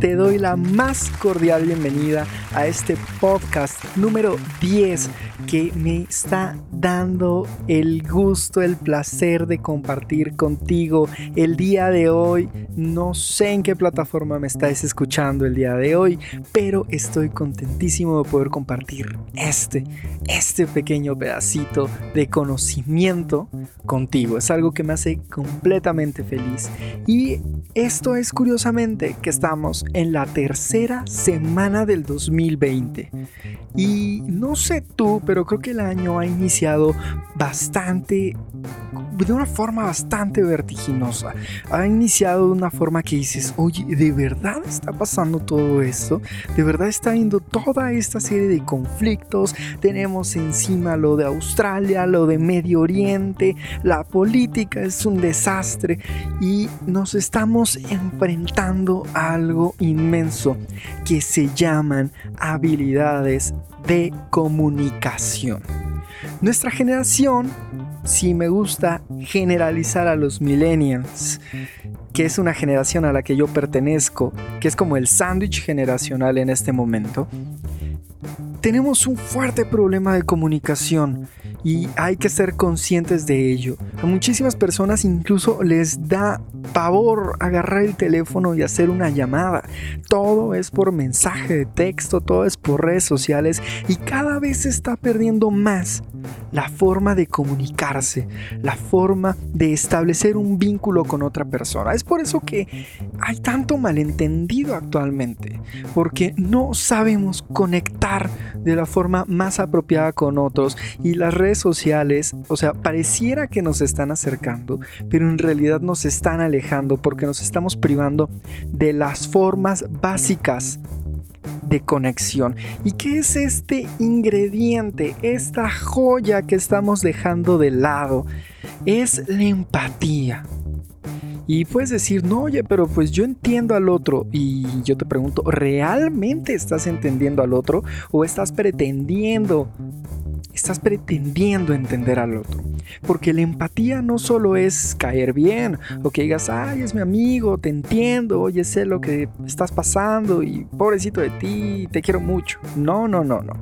Te doy la más cordial bienvenida a este podcast número 10 que me está dando el gusto, el placer de compartir contigo el día de hoy. No sé en qué plataforma me estáis escuchando el día de hoy, pero estoy contentísimo de poder compartir este, este pequeño pedacito de conocimiento contigo. Es algo que me hace completamente feliz. Y esto es curiosamente que estamos en la tercera semana del 2020. Y no sé tú, pero creo que el año ha iniciado bastante de una forma bastante vertiginosa. Ha iniciado de una forma que dices, oye, ¿de verdad está pasando todo esto? ¿De verdad está viendo toda esta serie de conflictos? Tenemos encima lo de Australia, lo de Medio Oriente, la política es un desastre y nos estamos enfrentando a algo inmenso que se llaman habilidades de comunicación. Nuestra generación si me gusta generalizar a los millennials, que es una generación a la que yo pertenezco, que es como el sándwich generacional en este momento, tenemos un fuerte problema de comunicación y hay que ser conscientes de ello. A muchísimas personas incluso les da pavor agarrar el teléfono y hacer una llamada. Todo es por mensaje de texto, todo es por redes sociales y cada vez se está perdiendo más la forma de comunicarse, la forma de establecer un vínculo con otra persona. Es por eso que hay tanto malentendido actualmente, porque no sabemos conectar de la forma más apropiada con otros y las redes sociales, o sea, pareciera que nos están acercando, pero en realidad nos están alejando porque nos estamos privando de las formas básicas de conexión. ¿Y qué es este ingrediente, esta joya que estamos dejando de lado? Es la empatía. Y puedes decir, no, oye, pero pues yo entiendo al otro. Y yo te pregunto, ¿realmente estás entendiendo al otro o estás pretendiendo estás pretendiendo entender al otro. Porque la empatía no solo es caer bien o que digas, ay, es mi amigo, te entiendo, oye, sé lo que estás pasando y pobrecito de ti, te quiero mucho. No, no, no, no.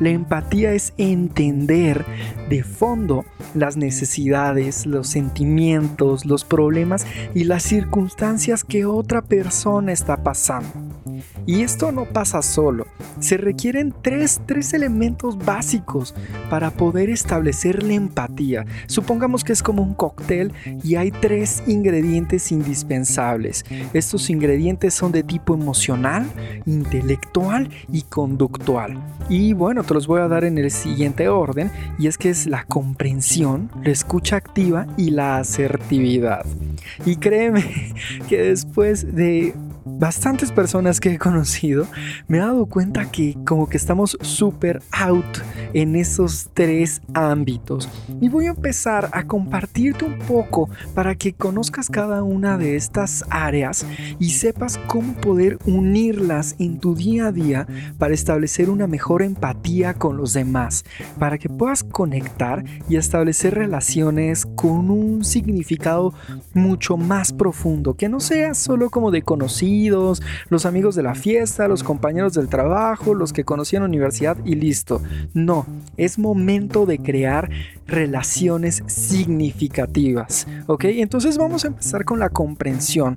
La empatía es entender de fondo las necesidades, los sentimientos, los problemas y las circunstancias que otra persona está pasando. Y esto no pasa solo. Se requieren tres, tres elementos básicos para poder establecer la empatía. Supongamos que es como un cóctel y hay tres ingredientes indispensables. Estos ingredientes son de tipo emocional, intelectual y conductual. Y bueno, te los voy a dar en el siguiente orden y es que es la comprensión, la escucha activa y la asertividad. Y créeme que después de bastantes personas que he conocido, me he dado cuenta que como que estamos súper out en esos tres ámbitos. Y voy a empezar a compartirte un poco para que conozcas cada una de estas áreas y sepas cómo poder unirlas en tu día a día para establecer una mejor empatía con los demás, para que puedas conectar y establecer relaciones con un significado mucho más profundo, que no sea solo como de conocido, los amigos de la fiesta, los compañeros del trabajo, los que conocí en la universidad y listo. No, es momento de crear relaciones significativas. ¿Ok? Entonces vamos a empezar con la comprensión.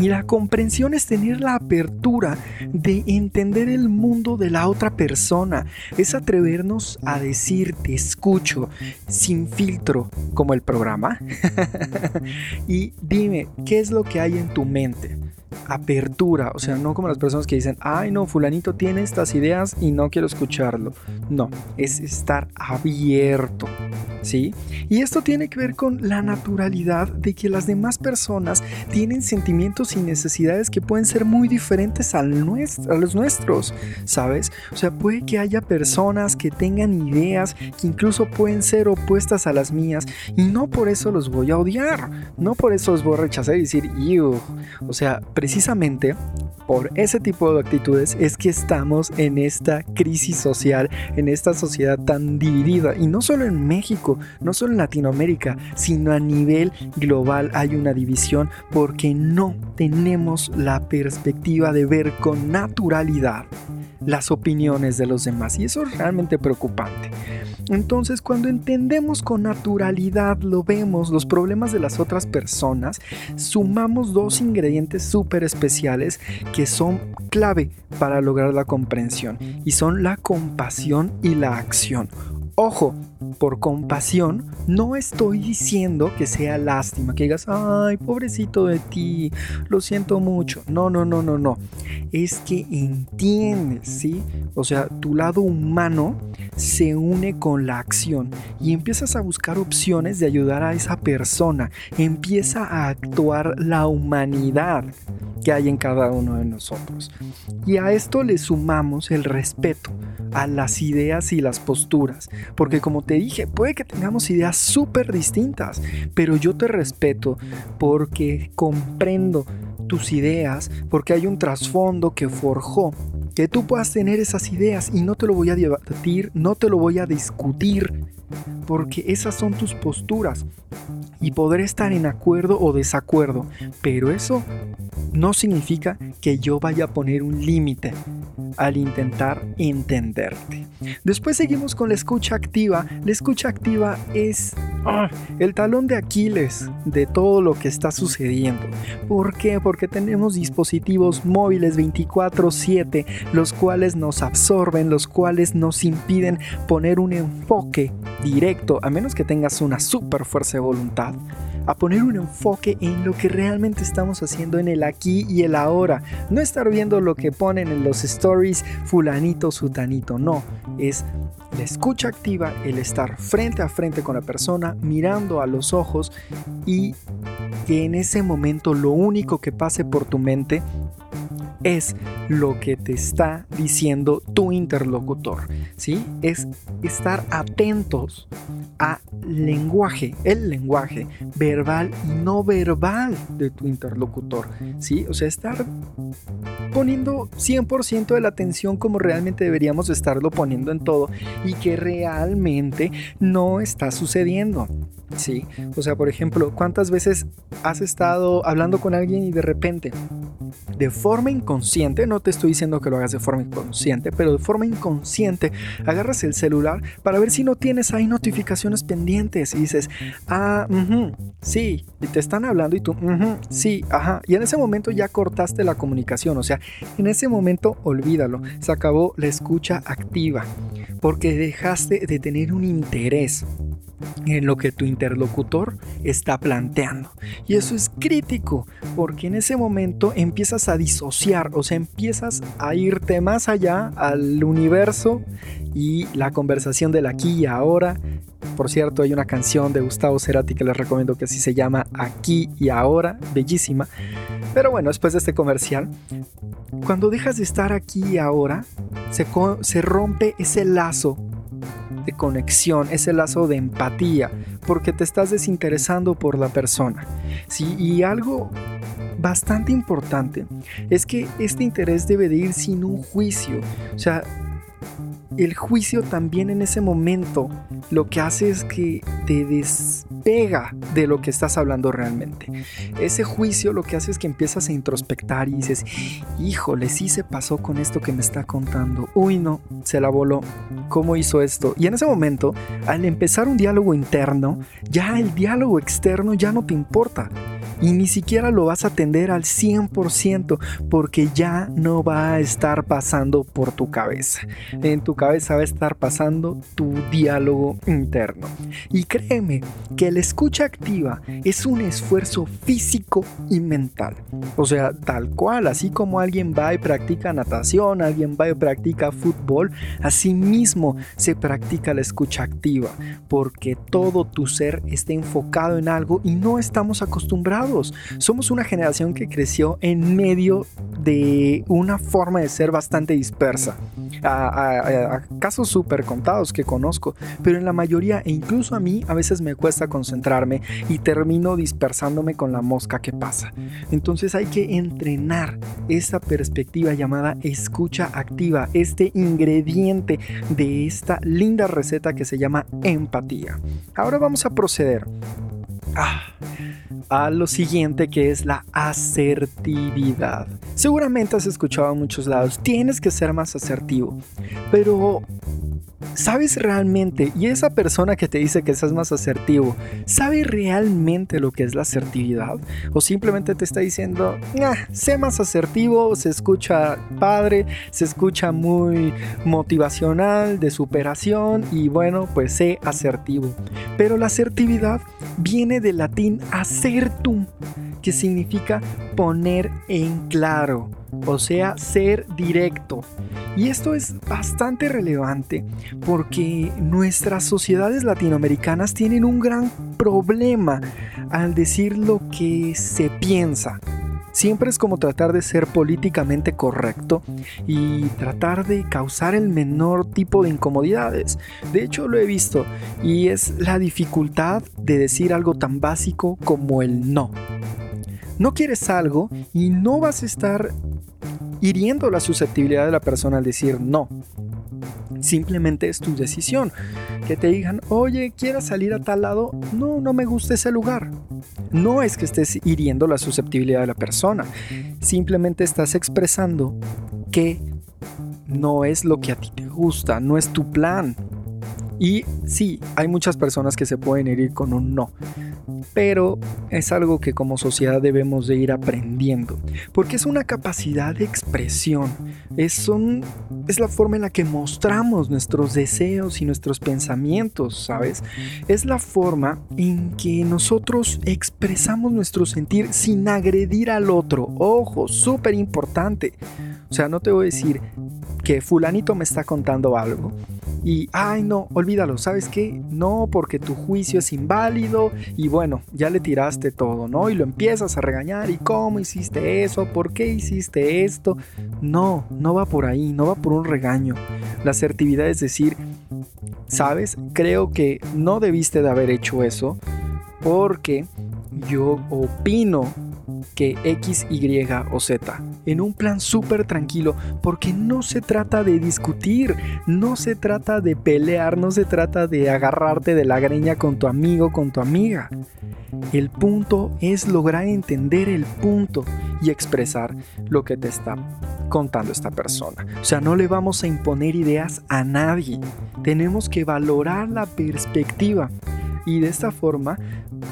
Y la comprensión es tener la apertura de entender el mundo de la otra persona. Es atrevernos a decir te escucho sin filtro como el programa. y dime, ¿qué es lo que hay en tu mente? Apertura, o sea, no como las personas que dicen, ay no, fulanito tiene estas ideas y no quiero escucharlo. No, es estar abierto, ¿sí? Y esto tiene que ver con la naturalidad de que las demás personas tienen sentimientos y necesidades que pueden ser muy diferentes a los nuestros, ¿sabes? O sea, puede que haya personas que tengan ideas que incluso pueden ser opuestas a las mías y no por eso los voy a odiar, no por eso los voy a rechazar y decir, o sea, precisamente por ese tipo de actitudes es que estamos en esta crisis social, en esta sociedad tan dividida. Y no solo en México, no solo en Latinoamérica, sino a nivel global hay una división porque no tenemos la perspectiva de ver con naturalidad las opiniones de los demás. Y eso es realmente preocupante. Entonces, cuando entendemos con naturalidad, lo vemos, los problemas de las otras personas, sumamos dos ingredientes súper especiales que son clave para lograr la comprensión y son la compasión y la acción. Ojo, por compasión no estoy diciendo que sea lástima, que digas, ay, pobrecito de ti, lo siento mucho. No, no, no, no, no. Es que entiendes, ¿sí? O sea, tu lado humano se une con la acción y empiezas a buscar opciones de ayudar a esa persona. Empieza a actuar la humanidad que hay en cada uno de nosotros. Y a esto le sumamos el respeto a las ideas y las posturas. Porque como te dije, puede que tengamos ideas súper distintas, pero yo te respeto porque comprendo tus ideas, porque hay un trasfondo que forjó que tú puedas tener esas ideas y no te lo voy a debatir, no te lo voy a discutir, porque esas son tus posturas y podré estar en acuerdo o desacuerdo, pero eso no significa que yo vaya a poner un límite al intentar entenderte. Después seguimos con la escucha activa. La escucha activa es ah, el talón de Aquiles de todo lo que está sucediendo. ¿Por qué? Porque tenemos dispositivos móviles 24/7, los cuales nos absorben, los cuales nos impiden poner un enfoque directo, a menos que tengas una super fuerza de voluntad a poner un enfoque en lo que realmente estamos haciendo en el aquí y el ahora. No estar viendo lo que ponen en los stories fulanito, sutanito, no. Es la escucha activa, el estar frente a frente con la persona, mirando a los ojos y que en ese momento lo único que pase por tu mente es lo que te está diciendo tu interlocutor, ¿sí? Es estar atentos a lenguaje, el lenguaje verbal y no verbal de tu interlocutor, ¿sí? O sea, estar poniendo 100% de la atención como realmente deberíamos estarlo poniendo en todo y que realmente no está sucediendo. Sí, o sea, por ejemplo, ¿cuántas veces has estado hablando con alguien y de repente, de forma no te estoy diciendo que lo hagas de forma inconsciente, pero de forma inconsciente, agarras el celular para ver si no tienes ahí notificaciones pendientes y dices, ah, sí, y te están hablando y tú, sí, ajá, y en ese momento ya cortaste la comunicación, o sea, en ese momento olvídalo, se acabó la escucha activa, porque dejaste de tener un interés en lo que tu interlocutor está planteando. Y eso es crítico, porque en ese momento empiezas a disociar, o sea, empiezas a irte más allá al universo y la conversación del aquí y ahora. Por cierto, hay una canción de Gustavo Cerati que les recomiendo que así se llama Aquí y Ahora, bellísima. Pero bueno, después de este comercial, cuando dejas de estar aquí y ahora, se, se rompe ese lazo conexión, ese lazo de empatía, porque te estás desinteresando por la persona. ¿sí? Y algo bastante importante es que este interés debe de ir sin un juicio. O sea, el juicio también en ese momento lo que hace es que te despega de lo que estás hablando realmente. Ese juicio lo que hace es que empiezas a introspectar y dices, híjole, sí se pasó con esto que me está contando. Uy, no, se la voló. ¿Cómo hizo esto? Y en ese momento, al empezar un diálogo interno, ya el diálogo externo ya no te importa y ni siquiera lo vas a atender al 100% porque ya no va a estar pasando por tu cabeza. En tu cabeza va a estar pasando tu diálogo interno. Y créeme que la escucha activa es un esfuerzo físico y mental. O sea, tal cual, así como alguien va y practica natación, alguien va y practica fútbol, así mismo se practica la escucha activa porque todo tu ser está enfocado en algo y no estamos acostumbrados Somos una generación que creció en medio de una forma de ser bastante dispersa. A, casos súper contados que conozco, pero en la mayoría, e incluso a mí, a veces me cuesta concentrarme y termino dispersándome con la mosca que pasa. Entonces hay que entrenar esa perspectiva llamada escucha activa, este ingrediente de esta linda receta que se llama empatía. Ahora vamos a proceder ah, a lo siguiente que es la asertividad. Seguramente has escuchado en muchos lados, tienes que ser más asertivo, pero ¿Sabes realmente, y esa persona que te dice que estás más asertivo, ¿sabe realmente lo que es la asertividad? ¿O simplemente te está diciendo, ah, sé más asertivo, se escucha padre, se escucha muy motivacional, de superación, y bueno, pues sé asertivo. Pero la asertividad viene del latín que significa poner en claro o sea, ser directo. Y esto es bastante relevante porque nuestras sociedades latinoamericanas tienen un gran problema al decir lo que se piensa. Siempre es como tratar de ser políticamente correcto y tratar de causar el menor tipo de incomodidades. De hecho, lo he visto y es la dificultad de decir algo tan básico como el no. No quieres algo y no vas a estar hiriendo la susceptibilidad de la persona al decir no. Simplemente es tu decisión. Que te digan, oye, ¿quieres salir a tal lado? No, no me gusta ese lugar. No es que estés hiriendo la susceptibilidad de la persona. Simplemente estás expresando que no es lo que a ti te gusta, no es tu plan. Y sí, hay muchas personas que se pueden herir con un no pero es algo que como sociedad debemos de ir aprendiendo, porque es una capacidad de expresión, es, es la forma en la que mostramos nuestros deseos y nuestros pensamientos, ¿sabes? Es la forma en que nosotros expresamos nuestro sentir sin agredir al otro, ojo, súper importante. O sea, no te voy a decir que fulanito me está contando algo y, ay no, olvídalo, ¿sabes qué? No, porque tu juicio es inválido y bueno, ya le tiraste todo, ¿no? Y lo empiezas a regañar y cómo hiciste eso, por qué hiciste esto. No, no va por ahí, no va por un regaño. La asertividad es decir, ¿sabes? Creo que no debiste de haber hecho eso porque yo opino que X, Y o Z, en un plan súper tranquilo, porque no se trata de discutir, no se trata de pelear, no se trata de agarrarte de la greña con tu amigo, con tu amiga. El punto es lograr entender el punto y expresar lo que te está contando esta persona. O sea, no le vamos a imponer ideas a nadie. Tenemos que valorar la perspectiva y de esta forma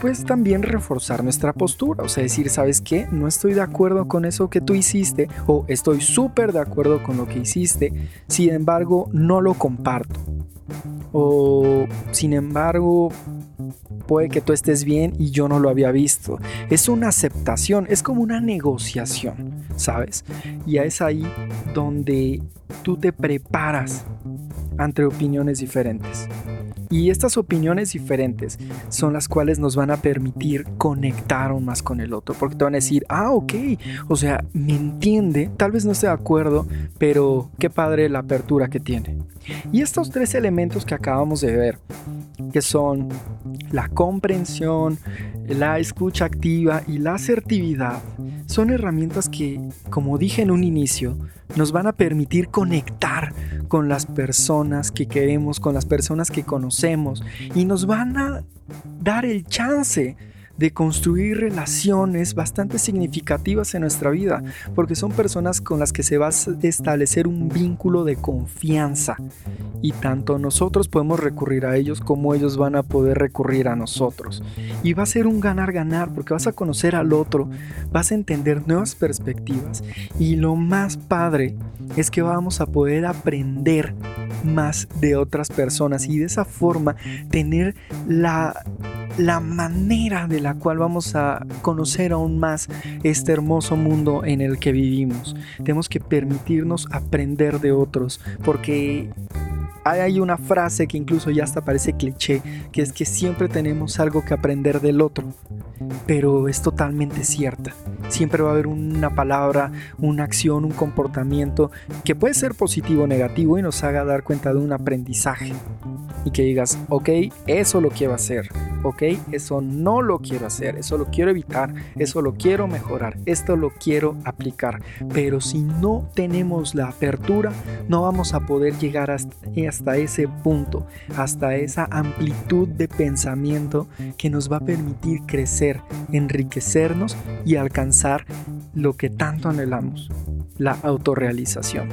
pues también reforzar nuestra postura, o sea, decir, ¿sabes qué? No estoy de acuerdo con eso que tú hiciste o estoy súper de acuerdo con lo que hiciste, sin embargo, no lo comparto. O, sin embargo, puede que tú estés bien y yo no lo había visto. Es una aceptación, es como una negociación, ¿sabes? Y es ahí donde tú te preparas ante opiniones diferentes. Y estas opiniones diferentes son las cuales nos van a permitir conectar aún más con el otro, porque te van a decir, ah, ok, o sea, me entiende, tal vez no esté de acuerdo, pero qué padre la apertura que tiene. Y estos tres elementos que acabamos de ver, que son la comprensión, la escucha activa y la asertividad, son herramientas que, como dije en un inicio, nos van a permitir conectar con las personas que queremos, con las personas que conocemos y nos van a dar el chance de construir relaciones bastante significativas en nuestra vida, porque son personas con las que se va a establecer un vínculo de confianza y tanto nosotros podemos recurrir a ellos como ellos van a poder recurrir a nosotros. Y va a ser un ganar-ganar porque vas a conocer al otro, vas a entender nuevas perspectivas y lo más padre es que vamos a poder aprender más de otras personas y de esa forma tener la la manera de la cual vamos a conocer aún más este hermoso mundo en el que vivimos. Tenemos que permitirnos aprender de otros, porque hay una frase que incluso ya hasta parece cliché, que es que siempre tenemos algo que aprender del otro, pero es totalmente cierta. Siempre va a haber una palabra, una acción, un comportamiento que puede ser positivo o negativo y nos haga dar cuenta de un aprendizaje. Y que digas, ok, eso lo quiero hacer, ok, eso no lo quiero hacer, eso lo quiero evitar, eso lo quiero mejorar, esto lo quiero aplicar. Pero si no tenemos la apertura, no vamos a poder llegar hasta, hasta ese punto, hasta esa amplitud de pensamiento que nos va a permitir crecer, enriquecernos y alcanzar lo que tanto anhelamos, la autorrealización.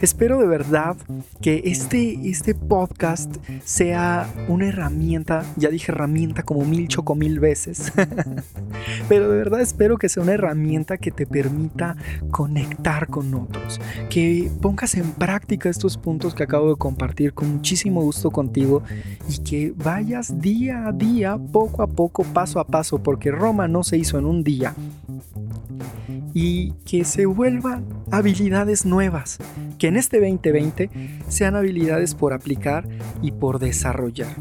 Espero de verdad que este, este podcast sea una herramienta, ya dije herramienta como mil choco mil veces, pero de verdad espero que sea una herramienta que te permita conectar con otros, que pongas en práctica estos puntos que acabo de con muchísimo gusto contigo y que vayas día a día, poco a poco, paso a paso, porque Roma no se hizo en un día, y que se vuelvan habilidades nuevas, que en este 2020 sean habilidades por aplicar y por desarrollar.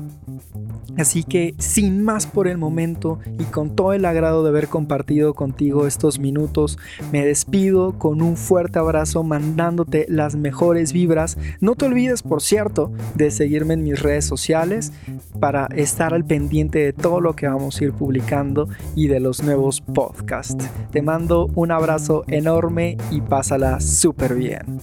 Así que sin más por el momento y con todo el agrado de haber compartido contigo estos minutos, me despido con un fuerte abrazo mandándote las mejores vibras. No te olvides, por cierto, de seguirme en mis redes sociales para estar al pendiente de todo lo que vamos a ir publicando y de los nuevos podcasts. Te mando un abrazo enorme y pásala súper bien.